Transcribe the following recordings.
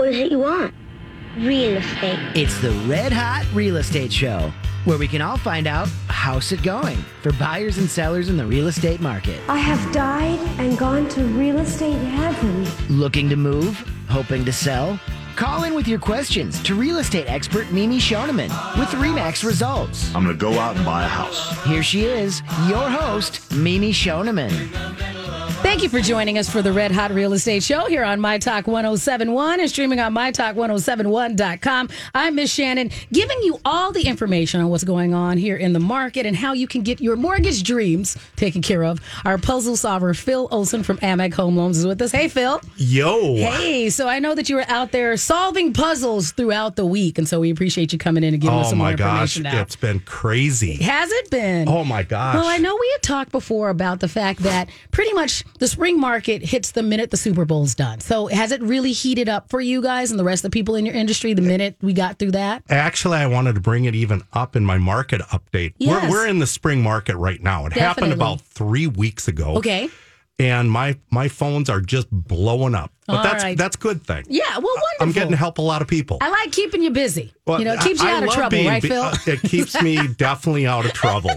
What is it you want? Real estate. It's the Red Hot Real Estate Show, where we can all find out how's it going for buyers and sellers in the real estate market. I have died and gone to real estate heaven. Looking to move? Hoping to sell? Call in with your questions to real estate expert Mimi Shoneman with Remax Results. I'm going to go out and buy a house. Here she is, your host, Mimi Shoneman. Thank you for joining us for the Red Hot Real Estate Show here on My Talk 1071 and streaming on MyTalk1071.com. I'm Miss Shannan, giving you all the information on what's going on here in the market and how you can get your mortgage dreams taken care of. Our puzzle solver, Phil Olson from Amec Home Loans, is with us. Hey, Phil. Yo. Hey, so I know that you were out there solving puzzles throughout the week, and so we appreciate you coming in and giving us Oh some more my gosh, information now. it's been crazy. Has it been? Oh my gosh. Well, I know we had talked before about the fact that pretty much the spring market hits the minute the Super Bowl's done. So has it really heated up for you guys and the rest of the people in your industry the minute we got through that? Actually, I wanted to bring it even up in my market update. Yes. We're, we're in the spring market right now. It happened about three weeks ago. Okay. And my my phones are just blowing up. But All that's right. that's a good thing. Yeah, well, wonderful. I'm getting to help a lot of people. I like keeping you busy. Well, you know, it keeps you I- I out of trouble, being right, Phil? uh, it keeps me definitely out of trouble.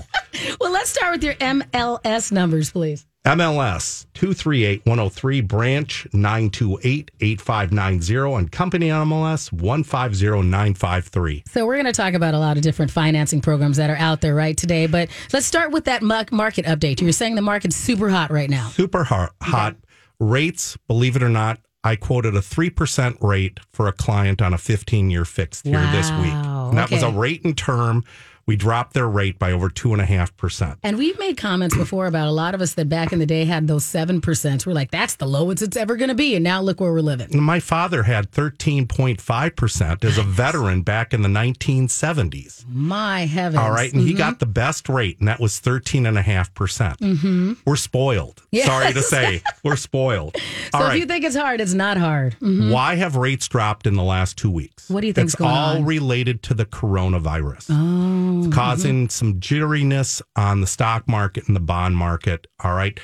well, let's start with your MLS numbers, please. MLS 238103 branch 928 8590 and company MLS 150953. So we're going to talk about a lot of different financing programs that are out there right today, but let's start with that market update. You're saying the market's super hot right now. Super hot, hot rates, believe it or not. I quoted a 3% rate for a client on a 15 year fixed here this week. And that was a rate and term. We dropped their rate by over 2.5%. And we've made comments before about a lot of us that back in the day had those 7%. We're like, that's the lowest it's ever going to be. And now look where we're living. My father had 13.5% as a veteran back in the 1970s. My heavens. All right. And he got the best rate, and that was 13.5%. percent mm-hmm. We're spoiled. Yes. Sorry to say, we're spoiled. So All if right. you think it's hard, it's not hard. Mhm. Why have rates dropped in the last two weeks? What do you think's it's going on? It's all on? related to the coronavirus. Oh. It's causing some jitteriness on the stock market and the bond market. All right.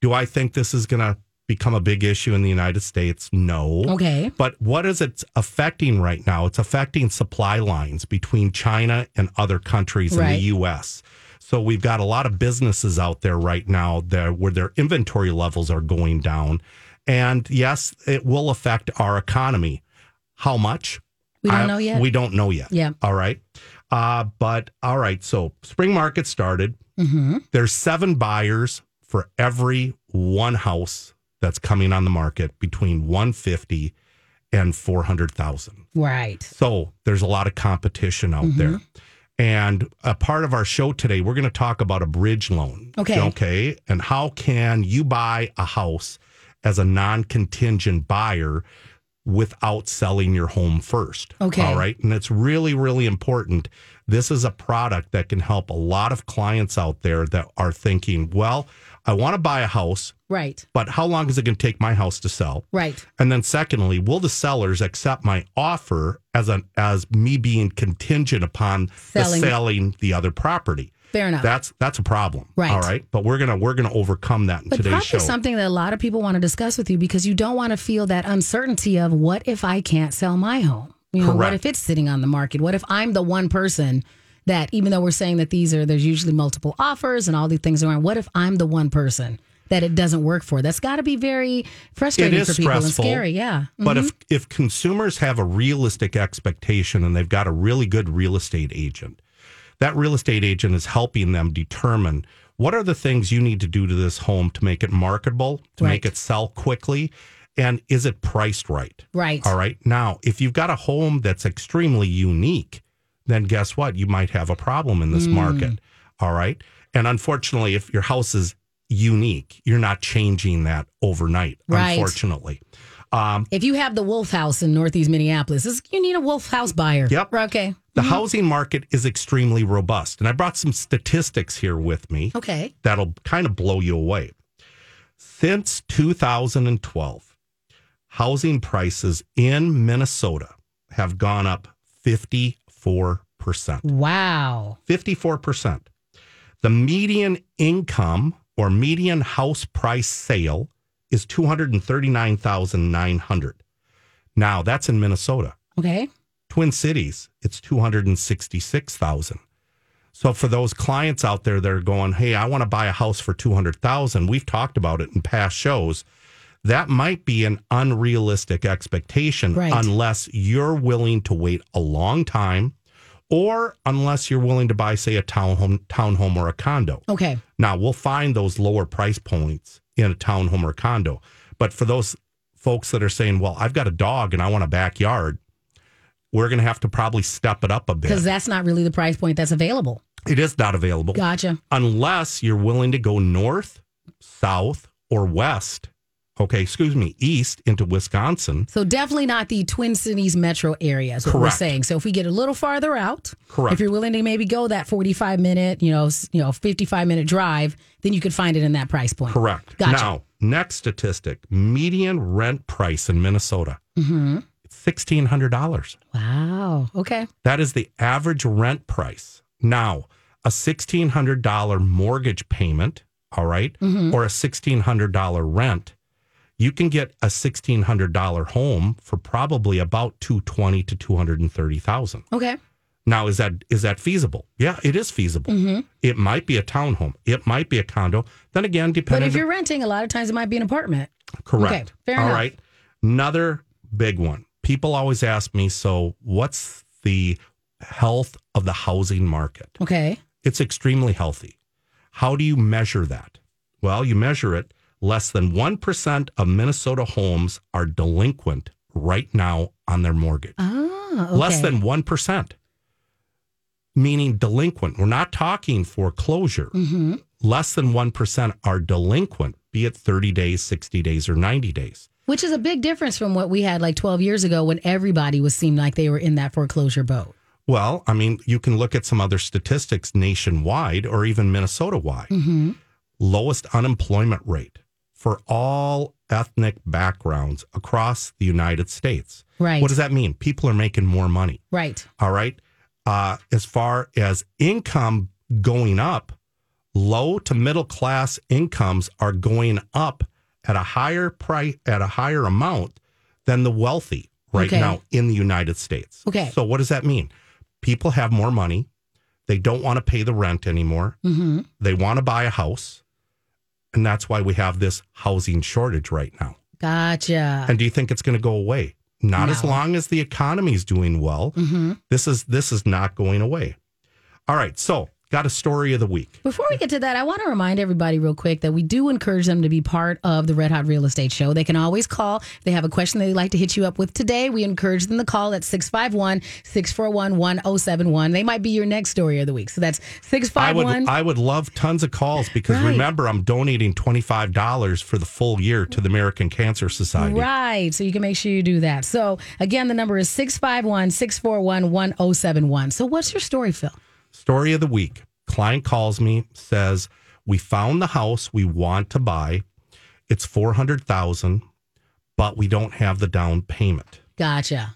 Do I think this is going to become a big issue in the United States? No. Okay. But what is it affecting right now? It's affecting supply lines between China and other countries in the U.S. So we've got a lot of businesses out there right now that where their inventory levels are going down, and yes, it will affect our economy. How much? We don't I- know yet? We don't know yet. Yeah. All right. Uh, but all right. So spring market started. Mm-hmm. There's seven buyers for every one house that's coming on the market between 150 and 400,000. Right. So there's a lot of competition out Mm-hmm. there. And a part of our show today, we're going to talk about a bridge loan. Okay. Okay. And how can you buy a house as a non contingent buyer without selling your home first? Okay. All right. And it's really, really important. This is a product that can help a lot of clients out there that are thinking, well, I want to buy a house, Right. but how long is it going to take my house to sell? Right. And then secondly, will the sellers accept my offer as an as me being contingent upon Selling. the selling the other property? Fair enough. That's that's a problem. Right. All right. But we're gonna we're gonna overcome that in But today's show. something that a lot of people want to discuss with you because you don't want to feel that uncertainty of what if I can't sell my home? You know, what if it's sitting on the market? What if I'm the one person that, even though we're saying that these are, there's usually multiple offers and all these things around, what if I'm the one person that it doesn't work for? That's got to be very frustrating It is for people stressful, and scary. Yeah. But Mhm. if if consumers have a realistic expectation and they've got a really good real estate agent, that real estate agent is helping them determine what are the things you need to do to this home to make it marketable, to make it sell quickly, and is it priced right? Right. All right. Now, if you've got a home that's extremely unique, then guess what? You might have a problem in this Mm. market. All right. And unfortunately, if your house is unique, you're not changing that overnight, Right. unfortunately. Um, if you have the Wolf House in Northeast Minneapolis, this- you need a Wolf House buyer. Yep. Okay. the housing market is extremely robust. And I brought some statistics here with me Okay. that'll kind of blow you away. Since 2012, housing prices in Minnesota have gone up 54%. Wow. 54%. The median income or median house price sale is 239,900. Now that's in Minnesota. Okay. Twin Cities, it's 266,000. So for those clients out there that are going, "Hey, I want to buy a house for 200,000." We've talked about it in past shows. That might be an unrealistic expectation Right. unless you're willing to wait a long time or unless you're willing to buy say a townhome townhome or a condo. Okay. Now, we'll find those lower price points in a townhome or condo. But for those folks that are saying, well, I've got a dog and I want a backyard, we're going to have to probably step it up a bit. Because that's not really the price point that's available. It is not available Gotcha. unless you're willing to go north, south, or west. Okay, excuse me, east into Wisconsin. So definitely not the Twin Cities metro area is what we're saying. So if we get a little farther out, Correct. if you're willing to maybe go that 45 minute, you know, you know, 55 minute drive, then you could find it in that price point. Correct. Gotcha. Now, next statistic median rent price in Minnesota. Mm-hmm. $1,600. Wow. Okay. That is the average rent price. Now, a $1,600 mortgage payment, all right, Mm-hmm. or a $1,600 rent, you can get a $1,600 home for probably about 220 to 230,000. Okay. Now, is that is that feasible? Yeah, it is feasible. Mm-hmm. It might be a townhome. It might be a condo. Then again, depending. But if you're renting, a lot of times it might be an apartment. Correct. Okay, fair All enough. right. Another big one. People always ask me, so what's the health of the housing market? Okay. It's extremely healthy. How do you measure that? Well, you measure it. Less than 1% of Minnesota homes are delinquent right now on their mortgage. Ah, okay. Less than 1%. Meaning delinquent. We're not talking foreclosure. Mm-hmm. Less than 1% are delinquent, be it 30 days, 60 days, or 90 days. Which is a big difference from what we had like 12 years ago when everybody was seemed like they were in that foreclosure boat. Well, I mean, you can look at some other statistics nationwide or even Minnesota wide. Mm-hmm. Lowest unemployment rate for all ethnic backgrounds across the United States. Right. What does that mean? People are making more money. Right. All right. Uh, as far as income going up, low to middle class incomes are going up at a higher price, at a higher amount than the wealthy right Okay. now in the United States. Okay. So what does that mean? People have more money. They don't want to pay the rent anymore. Mm-hmm. They want to buy a house. And that's why we have this housing shortage right now. Gotcha. And do you think it's going to go away? Not as long as the economy is doing well. Mm-hmm. This is this is not going away. All right, so got a story of the week. Before we get to that, I want to remind everybody real quick that we do encourage them to be part of the Red Hot Real Estate Show. They can always call. If they have a question they'd like to hit you up with today, we encourage them to call at 651 641 1071. They might be your next story of the week. So that's I would 651. I would love tons of calls because Right. remember I'm donating twenty five dollars for the full year to the American Cancer Society. Right. So you can make sure you do that. So again, the number is 651 641 1071. So what's your story, Phil? Story of the week. Client calls me, says, We found the house we want to buy. It's four hundred thousand, but we don't have the down payment. Gotcha.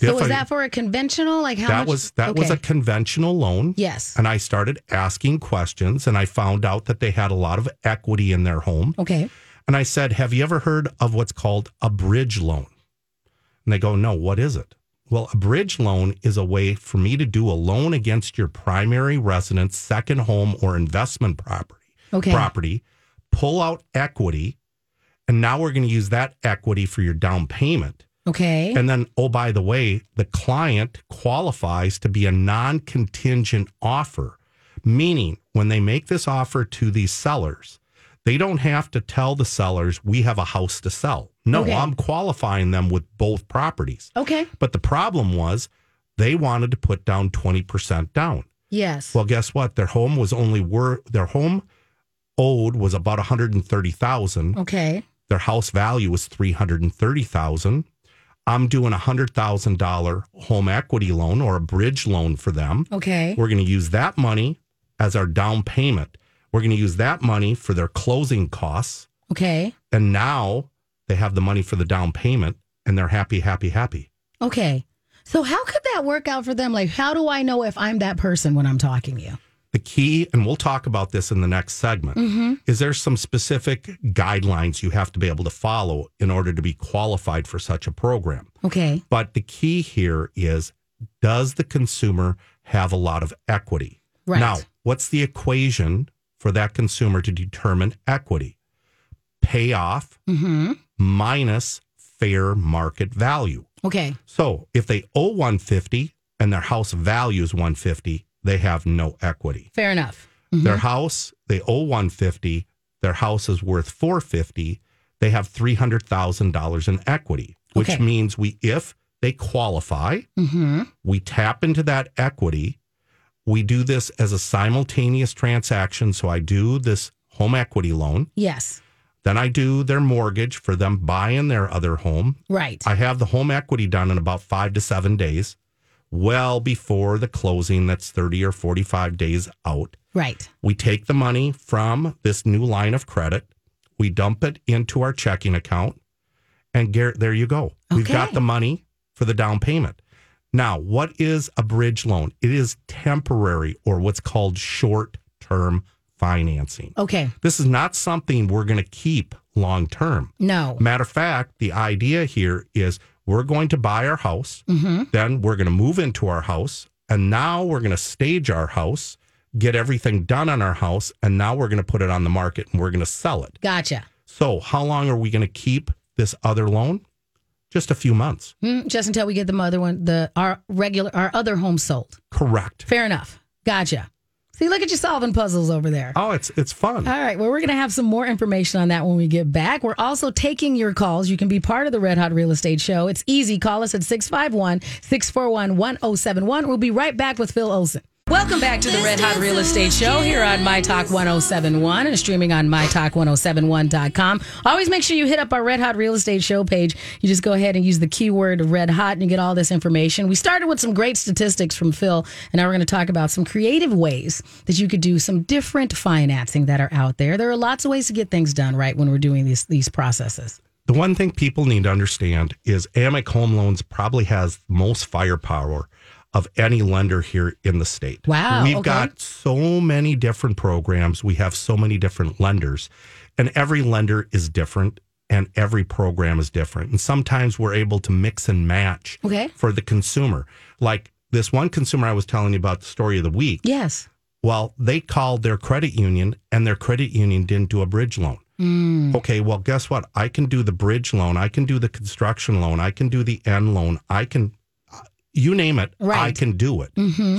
So If was I- that for a conventional? Like how that much? was that was a conventional loan. Yes. And I started asking questions and I found out that they had a lot of equity in their home. Okay. And I said, Have you ever heard of what's called a bridge loan? And they go, No, what is it? Well, a bridge loan is a way for me to do a loan against your primary residence, second home, or investment property. Okay. Property, pull out equity, and now we're going to use that equity for your down payment. Okay. And then, oh, by the way, the client qualifies to be a non contingent offer, meaning when they make this offer to these sellers, they don't have to tell the sellers, we have a house to sell. No, Okay. I'm qualifying them with both properties. okay. But the problem was they wanted to put down 20% down. Yes. Well, guess what? Their home was only worth, their home owed was about 130,000 okay. their house value was 330,000. I'm doing a $100,000 home equity loan or a bridge loan for them. Okay. We're going to use that money as our down payment. We're going to use that money for their closing costs. Okay. And now they have the money for the down payment and they're happy, happy, happy. Okay. So how could that work out for them? Like, how do I know if I'm that person when I'm talking to you? the key, and we'll talk about this in the next segment, is there some specific guidelines you have to be able to follow in order to be qualified for such a program. Okay. But the key here is does the consumer have a lot of equity? Right. Now, what's the equation for that consumer to determine equity? Payoff Mm-hmm. Minus fair market value. Okay. So if they owe 150 and their house value is 150, they have no equity. Fair enough. Their house, they owe 150, their house is worth 450, they have $300,000 in equity, which Okay. means we if they qualify, Mm-hmm. we tap into that equity. We do this as a simultaneous transaction. So I do this home equity loan, Yes. Then I do their mortgage for them buying their other home. Right. I have the home equity done in about five to seven days, well before the closing that's 30 or 45 days out. right. We take the money from this new line of credit, we dump it into our checking account, and Garrett, there you go. Okay. We've got the money for the down payment. Now, what is a bridge loan? It is temporary or what's called short term financing. Okay. This is not something we're going to keep long term. No. Matter of fact, the idea here is we're going to buy our house, then we're going to move into our house, and now we're going to stage our house, get everything done on our house, and now we're going to put it on the market and we're going to sell it. Gotcha. So, how long are we going to keep this other loan? Just a few months. Mm, just until we get the other one, the our regular, our other home sold. Correct. Fair enough. Gotcha. See, look at you solving puzzles over there. Oh, it's it's fun. All right. Well, we're going to have some more information on that when we get back. We're also taking your calls. You can be part of the Red Hot Real Estate Show. It's easy. Call us at 651 641 1071. We'll be right back with Phil Olson. Welcome back to the Red Hot Real Estate Show here on My Talk 1071 and streaming on MyTalk1071.com. Always make sure you hit up our Red Hot Real Estate Show page. You just go ahead and use the keyword Red Hot and you get all this information. We started with some great statistics from Phil, and now we're going to talk about some creative ways that you could do some different financing that are out there. There are lots of ways to get things done right when we're doing these these processes. The one thing people need to understand is Amec Home Loans probably has most firepower of any lender here in the state. Wow, We've okay. got so many different programs. We have so many different lenders, and every lender is different and every program is different. And sometimes we're able to mix and match Okay. for the consumer. Like this one consumer I was telling you about the story of the week. Yes. Well, they called their credit union and their credit union didn't do a bridge loan. Hmm. Okay, well, guess what? I can do the bridge loan. I can do the construction loan. I can do the end loan. I can, you name it, I can do it.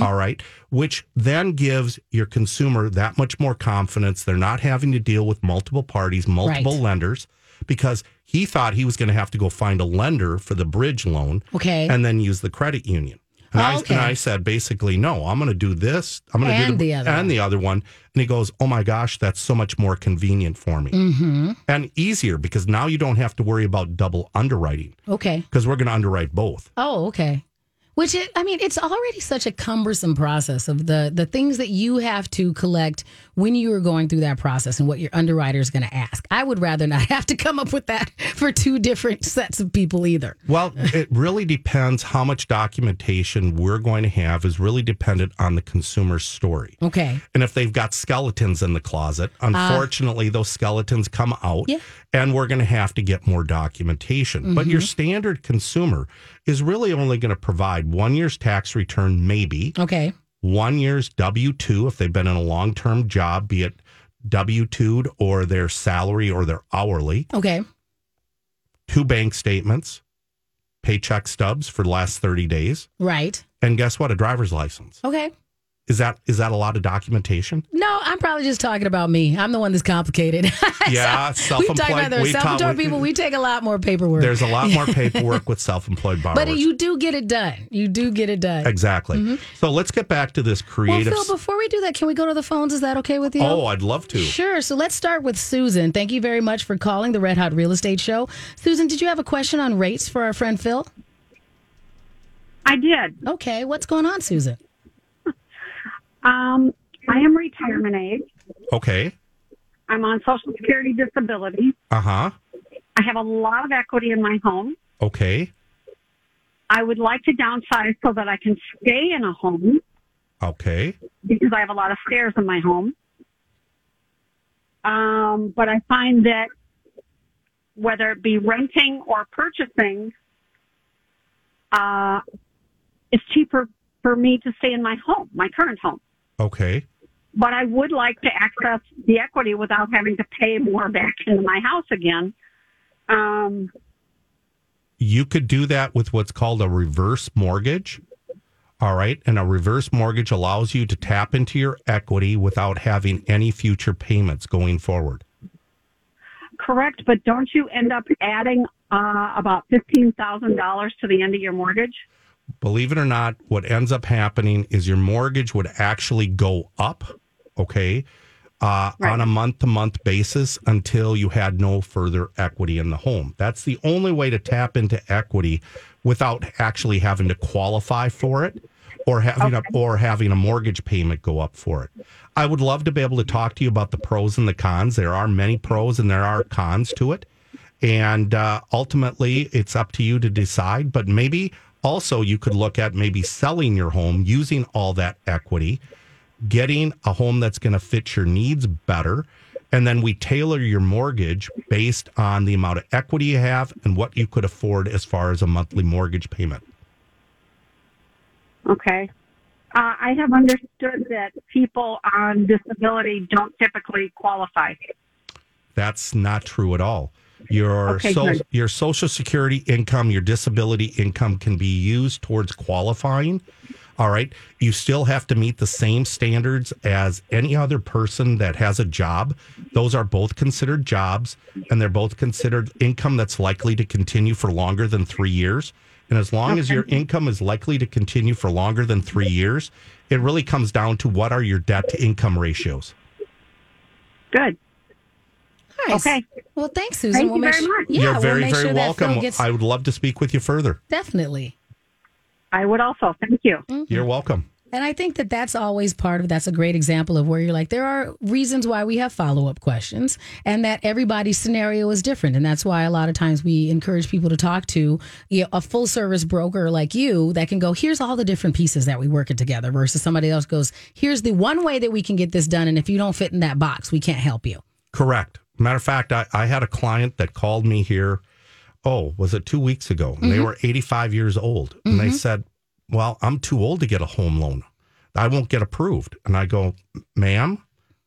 All right. Which then gives your consumer that much more confidence. They're not having to deal with multiple parties, multiple Right. lenders, because he thought he was going to have to go find a lender for the bridge loan Okay. and then use the credit union. And, Oh, I, okay. and I said, basically, no, I'm going to do this. I'm going to do the other and one. the other one. And he goes, oh my gosh, that's so much more convenient for me Mm-hmm. and easier because now you don't have to worry about double underwriting Okay. because we're going to underwrite both. Oh, okay. Which it, I mean, it's already such a cumbersome process of the the things that you have to collect when you are going through that process and what your underwriter is going to ask. I would rather not have to come up with that for two different sets of people either. Well, it really depends how much documentation we're going to have is really dependent on the consumer's story. Okay. And if they've got skeletons in the closet, ah. unfortunately, those skeletons come out Yeah. and we're going to have to get more documentation. But your mm-hmm. standard consumer is really only going to provide one year's tax return, maybe Okay. One year's W 2 if they've been in a long term job, be it W 2'd or their salary or their hourly, Okay. two bank statements, paycheck stubs for the last 30 days. Right. And guess what? A driver's license. Okay. Is that is that a lot of documentation? No, I'm probably just talking about me. I'm the one that's complicated. Yeah, We've talked self-employed. about there we talk- self-employed we- people. We take a lot more paperwork. There's a lot more paperwork with self-employed borrowers. but you do get it done. You do get it done. exactly. Mm-hmm. So let's get back to this creative. Well, creative. Phil, before we do that, can we go to the phones? Is that okay with you? oh, I'd love to. Sure. So let's start with Susan. Thank you very much for calling the Red Hot Real Estate Show. Susan, did you have a question on rates for our friend Phil? I did. Okay. What's going on, Susan? Um, I am retirement age. Okay. I'm on Social Security disability. Uh huh. I have a lot of equity in my home. Okay. I would like to downsize so that I can stay in a home. Okay. because I have a lot of stairs in my home. Um, but I find that whether it be renting or purchasing, uh, it's cheaper for me to stay in my home, my current home. Okay. But I would like to access the equity without having to pay more back into my house again. Um, You could do that with what's called a reverse mortgage. All right. And a reverse mortgage allows you to tap into your equity without having any future payments going forward. correct, but don't you end up adding uh, about fifteen thousand dollars to the end of your mortgage? Believe it or not, what ends up happening is your mortgage would actually go up, okay, uh, Right. on a month to month basis until you had no further equity in the home. That's the only way to tap into equity without actually having to qualify for it or having a, or having a mortgage payment go up for it. I would love to be able to talk to you about the pros and the cons. There are many pros and there are cons to it. And uh, ultimately, it's up to you to decide. But maybe also you could look at maybe selling your home using all that equity, getting a home that's going to fit your needs better. And then we tailor your mortgage based on the amount of equity you have and what you could afford as far as a monthly mortgage payment. Okay. Uh, I have understood that people on disability don't typically qualify. That's not true at all. Your Okay, so, your social security income, your disability income can be used towards qualifying. All right. You still have to meet the same standards as any other person that has a job. Those are both considered jobs and they're both considered income that's likely to continue for longer than 3 years. And as long as your income is likely to continue for longer than 3 years, it really comes down to what are your debt to income ratios. Good. Nice. Okay. Well, thanks, Susan. Thank we'll you make very sure, much. Yeah, You're we'll very, make very sure that Phil welcome. gets- I would love to speak with you further. definitely. I would also. Thank you. Mm-hmm. You're welcome. And I think that that's always part of that's a great example of where you're like there are reasons why we have follow-up questions and that everybody's scenario is different and that's why a lot of times we encourage people to talk to you know, a full service broker like you that can go here's all the different pieces that we work it together versus somebody else goes here's the one way that we can get this done and if you don't fit in that box we can't help you. Correct. Matter of fact, I, I had a client that called me here. Oh, was it two weeks ago? And Mm-hmm. they were 85 years old. And they said, Well, I'm too old to get a home loan. I won't get approved. And I go, Ma'am,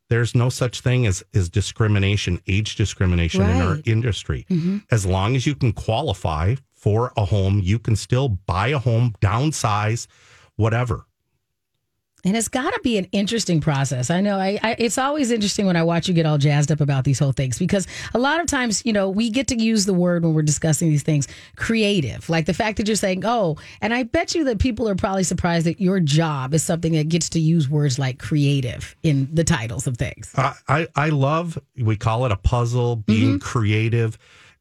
there's no such thing as, as discrimination, age discrimination in our Right. Mm-hmm. industry. As long as you can qualify for a home, you can still buy a home, downsize, whatever. And it's got to be an interesting process. I know I, I, it's always interesting when I watch you get all jazzed up about these whole things because a lot of times, you know, we get to use the word when we're discussing these things creative. Like the fact that you're saying, oh, and I bet you that people are probably surprised that your job is something that gets to use words like creative in the titles of things. I, I I love we call it a puzzle, being mm-hmm. creative.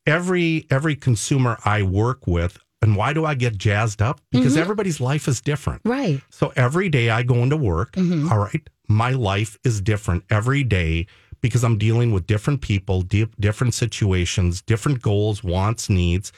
Every every consumer I work with, and why do I get jazzed up? Because mm-hmm. everybody's life is different. Right. So every day I go into work, mm-hmm. all right, my life is different every day because I'm dealing with different people, di- different situations, different goals, wants, needs,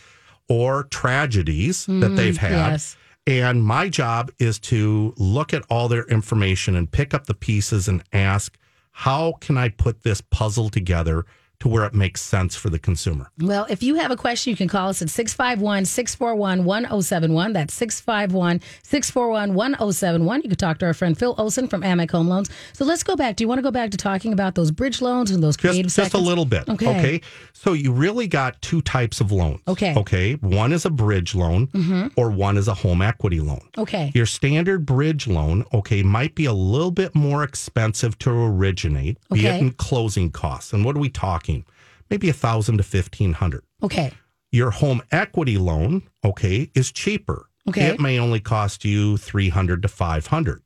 or tragedies that mm, they've had. yes. And my job is to look at all their information and pick up the pieces and ask, how can I put this puzzle together to where it makes sense for the consumer? Well, if you have a question, you can call us at 651 641 1071. That's 651 641 1071. You can talk to our friend Phil Olson from Amec Home Loans. So let's go back. Do you want to go back to talking about those bridge loans and those Just, creative just a little bit. Okay. Okay. So you really got two types of loans. Okay. Okay. One is a bridge loan mm-hmm. or one is a home equity loan. Okay. Your standard bridge loan, okay, might be a little bit more expensive to originate, be Okay. it in closing costs. And what are we talking? Maybe a thousand to fifteen hundred. Okay. Your home equity loan, okay, is cheaper. Okay. It may only cost you 300 to 500.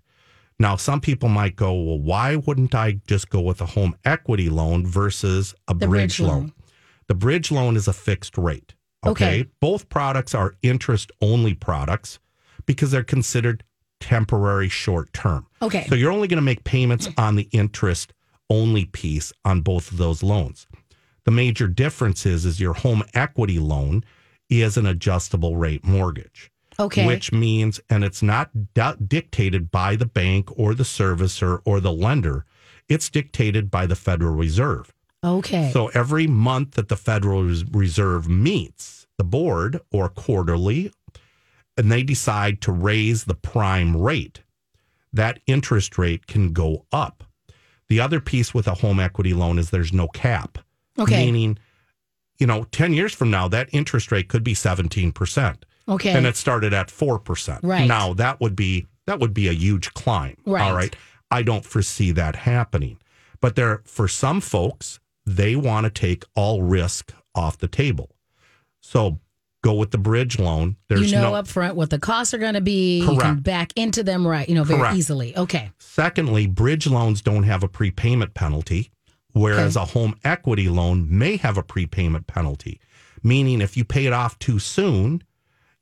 Now, some people might go, well, why wouldn't I just go with a home equity loan versus a bridge, bridge loan? loan. The bridge loan is a fixed rate. Okay? Okay. Both products are interest only products because they're considered temporary short term. Okay. So you're only going to make payments on the interest only piece on both of those loans. The major difference is, is your home equity loan is an adjustable rate mortgage. Okay. Which means, and it's not di- dictated by the bank or the servicer or the lender, it's dictated by the Federal Reserve. Okay. So every month that the Federal Reserve meets the board or quarterly, and they decide to raise the prime rate, that interest rate can go up. The other piece with a home equity loan is there's no cap. Okay. Meaning, you know, 10 years from now, that interest rate could be 17%. okay. And it started at 4%. Right. Now that would be that would be a huge climb. Right. All right. I don't foresee that happening. But there for some folks, they want to take all risk off the table. So go with the bridge loan. There's you know no up front what the costs are going to be. You can Correct. back into them right, you know, very Correct. easily. Okay. Secondly, bridge loans don't have a prepayment penalty, whereas Okay. a home equity loan may have a prepayment penalty, meaning if you pay it off too soon,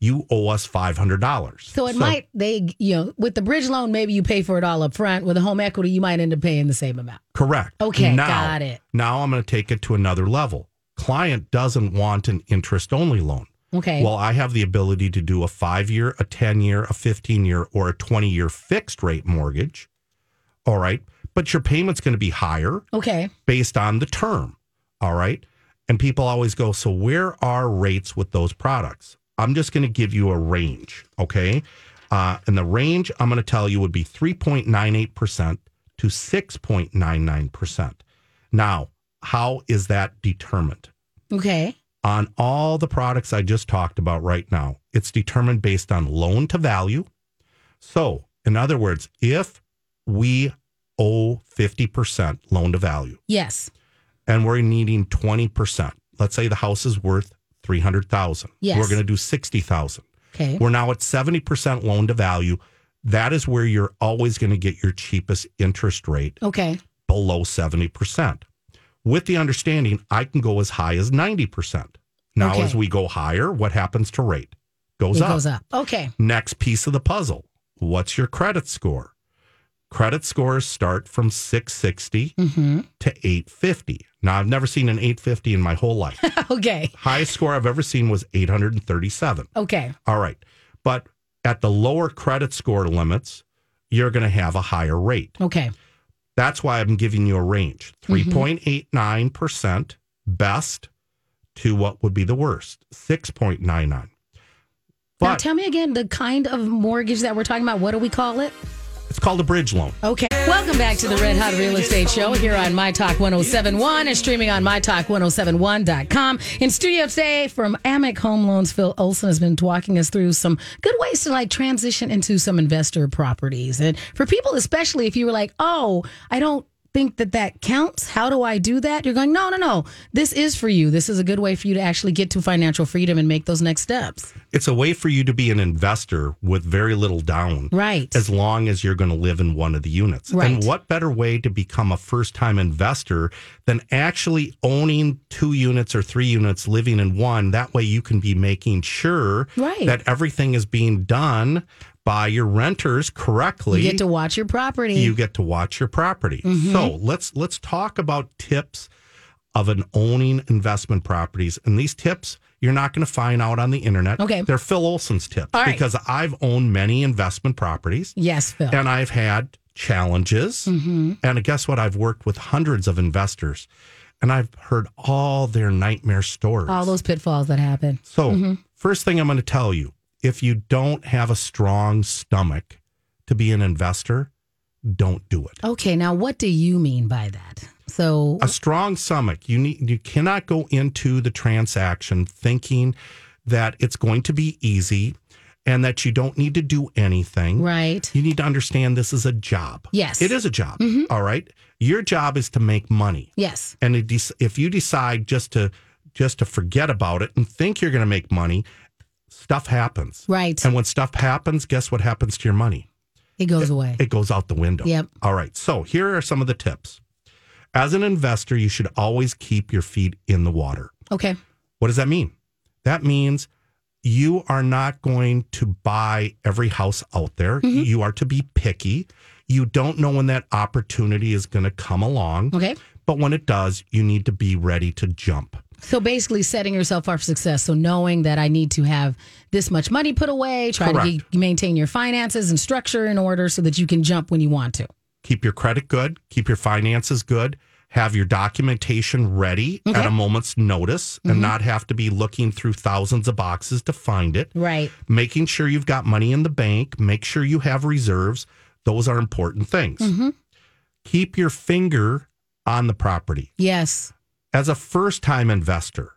you owe us $500. So it might they you know with the bridge loan maybe you pay for it all up front. With a home equity you might end up paying the same amount. Correct. Okay, now, got it. Now I'm going to take it to another level. Client doesn't want an interest only loan. Okay. Well, I have the ability to do a five year, a 10 year, a 15 year, or a 20 year fixed rate mortgage. All right. But your payment's going to be higher okay. based on the term. All right. And people always go, so where are rates with those products? I'm just going to give you a range. Okay. Uh, and the range I'm going to tell you would be 3.98% to 6.99%. Now, how is that determined? Okay. On all the products I just talked about right now, it's determined based on loan to value. So, in other words, if we owe 50% loan to value, Yes. and we're needing 20%. Let's say the house is worth 300,000. Yes. We're going to do 60,000. Okay. We're now at 70% loan to value. That is where you're always going to get your cheapest interest rate Okay. below 70%. With the understanding I can go as high as 90%. Now Okay. as we go higher, what happens to rate? Goes It up. goes up. Okay. Next piece of the puzzle. What's your credit score? Credit scores start from 660 Mm-hmm. to 850. Now, I've never seen an 850 in my whole life. Okay. Highest score I've ever seen was 837. Okay. All right. But at the lower credit score limits, you're going to have a higher rate. Okay. That's why I'm giving you a range Mm-hmm. 3.89% best to what would be the worst 6.99. now But tell me again the kind of mortgage that we're talking about. What do we call it? It's called a bridge loan. Okay. Welcome back to the Red Hot Real Estate Show here on My Talk 1071 and streaming on MyTalk1071.com. In studio today from Amec Home Loans, Phil Olson has been walking us through some good ways to like transition into some investor properties. And for people, especially if you were like, oh, I don't think that that counts. How do I do that? You're going, no, no, no. This is for you. This is a good way for you to actually get to financial freedom and make those next steps. It's a way for you to be an investor with very little down. Right. As long as you're going to live in one of the units. Right. And what better way to become a first time investor than actually owning two units or three units, living in one? That way you can be making sure Right. that everything is being done by your renters correctly. You get to watch your property. you get to watch your property. Mm-hmm. So let's let's talk about tips of an owning investment properties. And these tips you're not going to find out on the internet. Okay. They're Phil Olson's tips right. because I've owned many investment properties yes, Phil. and I've had challenges. Mm-hmm. And guess what? I've worked with hundreds of investors and I've heard all their nightmare stories. All those pitfalls that happen. So, Mm-hmm. first thing I'm going to tell you if you don't have a strong stomach to be an investor, don't do it. Okay, now what do you mean by that? So, A strong stomach. You need you cannot go into the transaction thinking that it's going to be easy and that you don't need to do anything. right. You need to understand this is a job. Yes. Mm-hmm. It is a job. all right. Your job is to make money. Yes. And if you decide just to just to forget about it and think you're going to make money, stuff happens. Right. And when stuff happens, guess what happens to your money? It goes away. It goes out the window. Yep. All right. So here are some of the tips. As an investor, you should always keep your feet in the water. Okay. What does that mean? That means you are not going to buy every house out there. Mm-hmm. You are to be picky. You don't know when that opportunity is going to come along. Okay. But when it does, you need to be ready to jump. So basically, setting yourself up for success. So knowing that I need to have this much money put away, try to Correct. be, maintain your finances and structure in order so that you can jump when you want to. Keep your credit good, keep your finances good, have your documentation ready at a moment's notice and mm-hmm. not have to be looking through thousands of boxes to find it. Right. Making sure you've got money in the bank, make sure you have reserves. Those are important things. Mm-hmm. Keep your finger on the property. Yes. As a first time investor,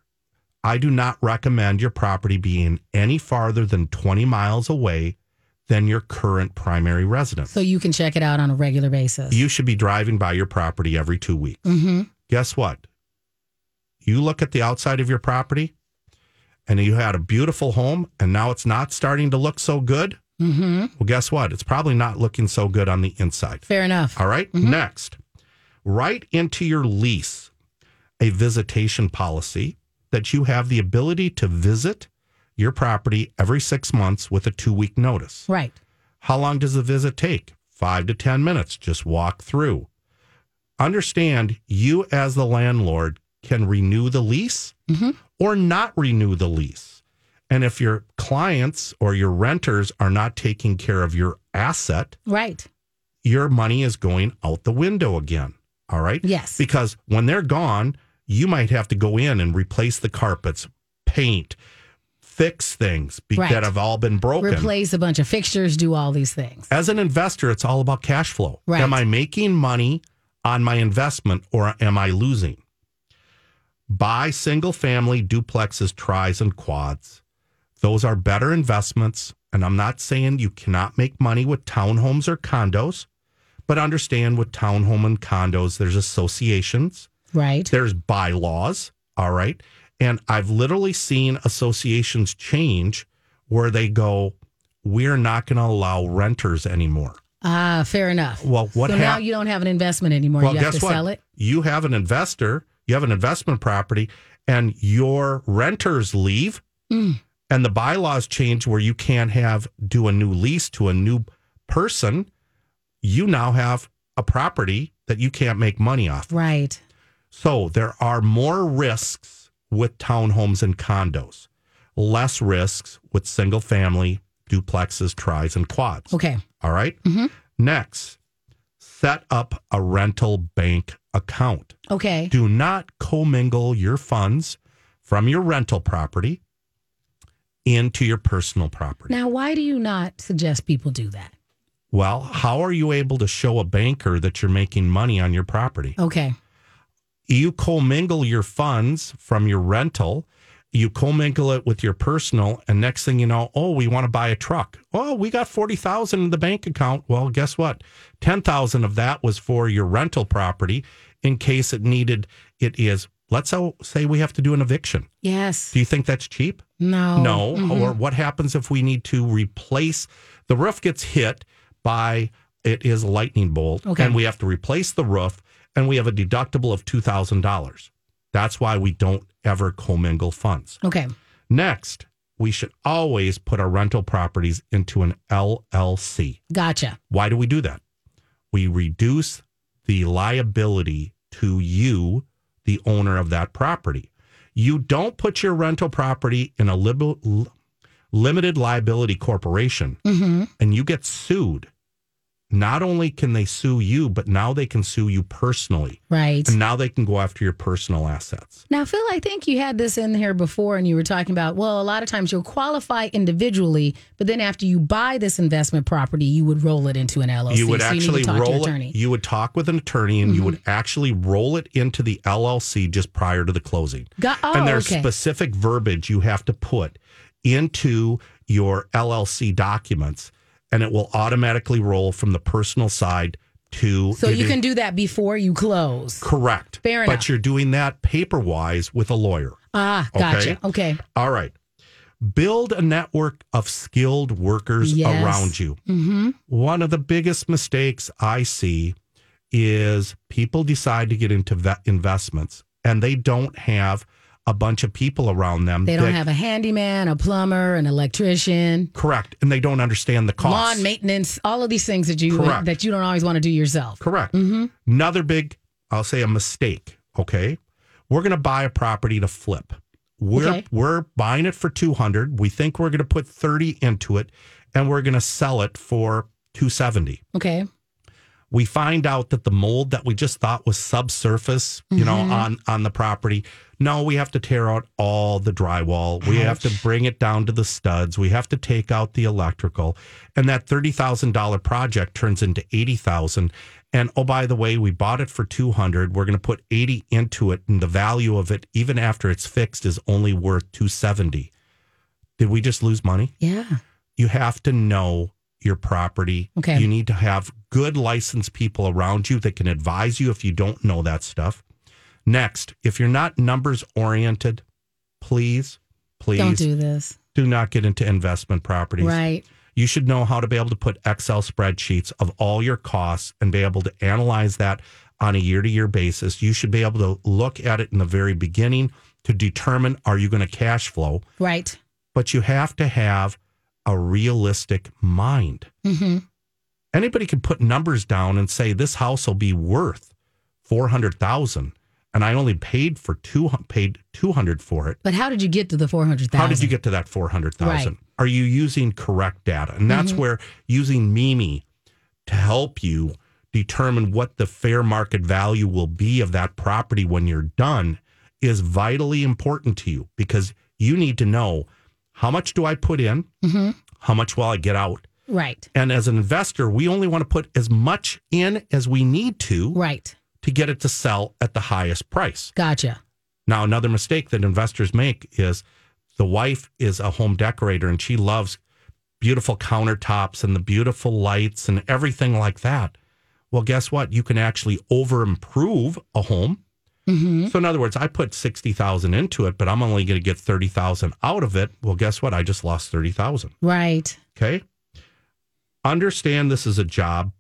I do not recommend your property being any farther than 20 miles away than your current primary residence. So you can check it out on a regular basis. You should be driving by your property every two weeks. mm-hmm. Guess what? You look at the outside of your property and you had a beautiful home and now it's not starting to look so good. Mm-hmm. Well, guess what? It's probably not looking so good on the inside. Fair enough. All right? Next, right into your lease a visitation policy that you have the ability to visit your property every six months with a two week notice. Right. How long does the visit take? Five to 10 minutes. Just walk through. Understand you, as the landlord, can renew the lease mm-hmm. or not renew the lease. And if your clients or your renters are not taking care of your asset, Right. your money is going out the window again. All right. Yes. Because when they're gone, you might have to go in and replace the carpets, paint, fix things be- Right. that have all been broken. Replace a bunch of fixtures, do all these things. As an investor, it's all about cash flow. Right. Am I making money on my investment or am I losing? Buy single family duplexes, tries, and quads. Those are better investments. And I'm not saying you cannot make money with townhomes or condos, but understand with townhome and condos, there's associations, Right. there's bylaws. All right. And I've literally seen associations change where they go, we're not going to allow renters anymore. Ah, fair enough. Well, what so now you don't have an investment anymore. Well, you have to what? sell it. You have an investor, you have an investment property, and your renters leave, Mm. and the bylaws change where you can't have do a new lease to a new person. You now have a property that you can't make money off. Right. So there are more risks with townhomes and condos, less risks with single family duplexes, tries, and quads. Okay. All right? Mm-hmm. Next, set up a rental bank account. Okay. Do not commingle your funds from your rental property into your personal property. Now, why do you not suggest people do that? Well, how are you able to show a banker that you're making money on your property? Okay. You commingle your funds from your rental, you commingle it with your personal, and next thing you know, oh, we want to buy a truck. Oh, we got forty thousand in the bank account. Well, guess what? Ten thousand of that was for your rental property in case it needed. It is. Let's say we have to do an eviction. Yes. Do you think that's cheap? No. No. Mhm. Or what happens if we need to replace the roof gets hit by it is a lightning bolt Okay. and we have to replace the roof and we have a deductible of $2,000. That's why we don't ever commingle funds. Okay. Next, we should always put our rental properties into an LLC. Gotcha. Why do we do that? We reduce the liability to you, the owner of that property. You don't put your rental property in a lib- limited liability corporation Mm-hmm. and you get sued. Not only can they sue you, but now they can sue you personally. Right. And now they can go after your personal assets. Now, Phil, I think you had this in here before and you were talking about, well, a lot of times you'll qualify individually, but then after you buy this investment property, you would roll it into an LLC. you would So actually your roll attorney. Mm-hmm. it. You would talk with an attorney, and you would actually roll it into the LLC just prior to the closing. Got- oh, and there's okay. specific verbiage you have to put into your LLC documents, and it will automatically roll from the personal side to. So you is- can do that before you close. correct. Fair enough. But you're doing that paper wise with a lawyer. Ah, Okay. gotcha. Okay. All right. Build a network of skilled workers Yes. around you. Mm-hmm. One of the biggest mistakes I see is people decide to get into ve- investments and they don't have a bunch of people around them. They don't that- have a handyman, a plumber, an electrician, correct, and they don't understand the cost. lawn maintenance, all of these things that you Correct. that you don't always want to do yourself. Correct. Mm-hmm. Another big, I'll say, a mistake. Okay, We're going to buy a property to flip. We're Okay. we're buying it for 200. We think we're going to put 30 into it and we're going to sell it for 270 Okay. We find out that the mold that we just thought was subsurface, you know, mm-hmm. on on the property, no, we have to tear out all the drywall. We have to bring it down to the studs. We have to take out the electrical, and that thirty thousand dollar project turns into eighty thousand. And oh, by the way, we bought it for two hundred. We're going to put eighty into it, and the value of it, even after it's fixed, is only worth two seventy. Did we just lose money? Yeah. you have to know your property. Okay. You need to have good licensed people around you that can advise you if you don't know that stuff. Next, if you're not numbers oriented, please, please Don't do this. do not get into investment properties. Right. You should know how to be able to put Excel spreadsheets of all your costs and be able to analyze that on a year to year basis. You should be able to look at it in the very beginning to determine are you going to cash flow? Right. but you have to have a realistic mind. Mm-hmm. Anybody can put numbers down and say this house will be worth four hundred thousand, and I only paid for two paid two hundred for it. But how did you get to the 400,000? How did you get to that four hundred thousand? Right. Are you using correct data? And that's where using Mimi to help you determine what the fair market value will be of that property when you're done is vitally important to you because you need to know how much do I put in, mm-hmm. how much will I get out. Right. And as an investor, we only want to put as much in as we need to Right. to get it to sell at the highest price. Gotcha. Now, another mistake that investors make is the wife is a home decorator and she loves beautiful countertops and the beautiful lights and everything like that. Well, guess what? You can actually over improve a home. So, in other words, I put 60,000 into it, but I'm only going to get 30,000 out of it. Well, guess what? I just lost 30,000. Right. Okay. Understand this is a job.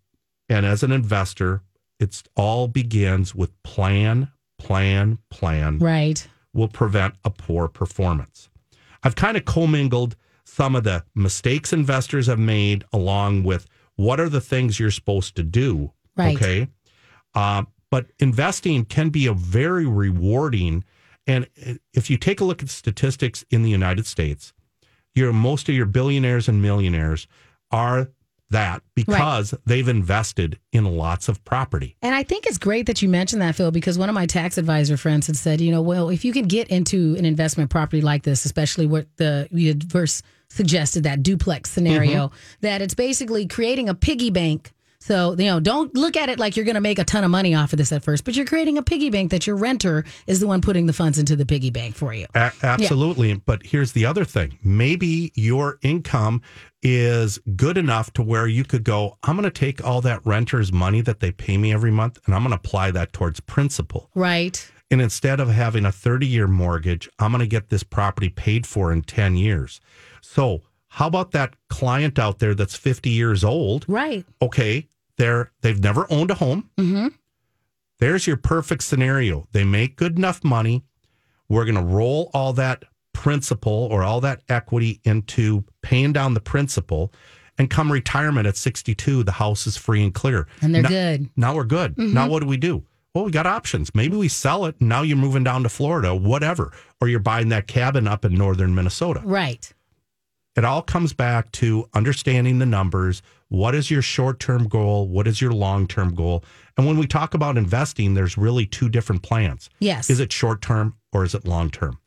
And as an investor, it's all begins with plan, plan, plan Right. will prevent a poor performance. I've kind of commingled some of the mistakes investors have made along with what are the things you're supposed to do. Right. Okay. Uh, but investing can be a very rewarding. And if you take a look at statistics in the United States, your most of your billionaires and millionaires are that because they've invested in lots of property. And I think it's great that you mentioned that, Phil, because one of my tax advisor friends had said, you know, well, if you can get into an investment property like this, especially what the you had first suggested that duplex scenario, mm-hmm. that it's basically creating a piggy bank. So, you know, don't look at it like you're going to make a ton of money off of this at first, but you're creating a piggy bank that your renter is the one putting the funds into the piggy bank for you. A- absolutely. But here's the other thing maybe your income is good enough to where you could go, I'm going to take all that renter's money that they pay me every month and I'm going to apply that towards principal. Right. And instead of having a 30 year mortgage, I'm going to get this property paid for in 10 years. So, how about that client out there that's 50 years old? Right. okay, they're they've never owned a home. Mm-hmm. There's your perfect scenario. They make good enough money. We're going to roll all that principal or all that equity into paying down the principal, and come retirement at 62, the house is free and clear. And they're Now- good. Mm-hmm. Now we're good. Now what do we do? Well, we got options. Maybe we sell it. Now you're moving down to Florida, whatever, or you're buying that cabin up in northern Minnesota Right. it all comes back to understanding the numbers. What is your short term goal? What is your long term goal? And when we talk about investing, there's really two different plans. Yes. Is it short term or is it long term?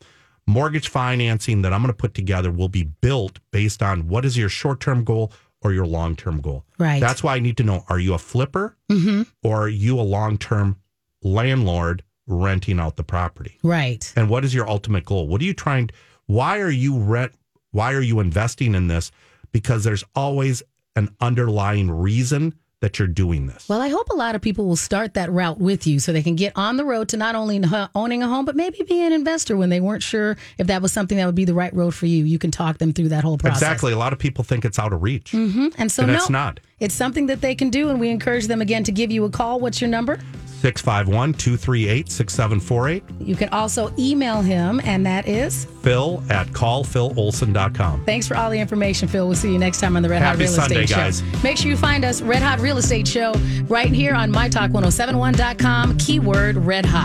Mortgage financing that I'm going to put together will be built based on what is your short term goal or your long term goal. Right. That's why I need to know are you a flipper Mm-hmm. or are you a long term landlord renting out the property? Right. and what is your ultimate goal what are you trying why are you rent why are you investing in this because there's always an underlying reason that you're doing this Well, I hope a lot of people will start that route with you so they can get on the road to not only owning a home, but maybe be an investor when they weren't sure if that was something that would be the right road for you. You can talk them through that whole process. exactly a lot of people think it's out of reach Mhm. And so, and no, it's not it's something that they can do. And we encourage them again to give you a call. What's your number? 651-238-6748 You can also email him, and that is phil at callphilolson.com thanks for all the information, Phil. We'll see you next time on the Red Hot Happy Real Sunday, Estate guys. Show. Make sure you find us, Red Hot Real Estate Show, right here on mytalk1071.com, keyword red hot.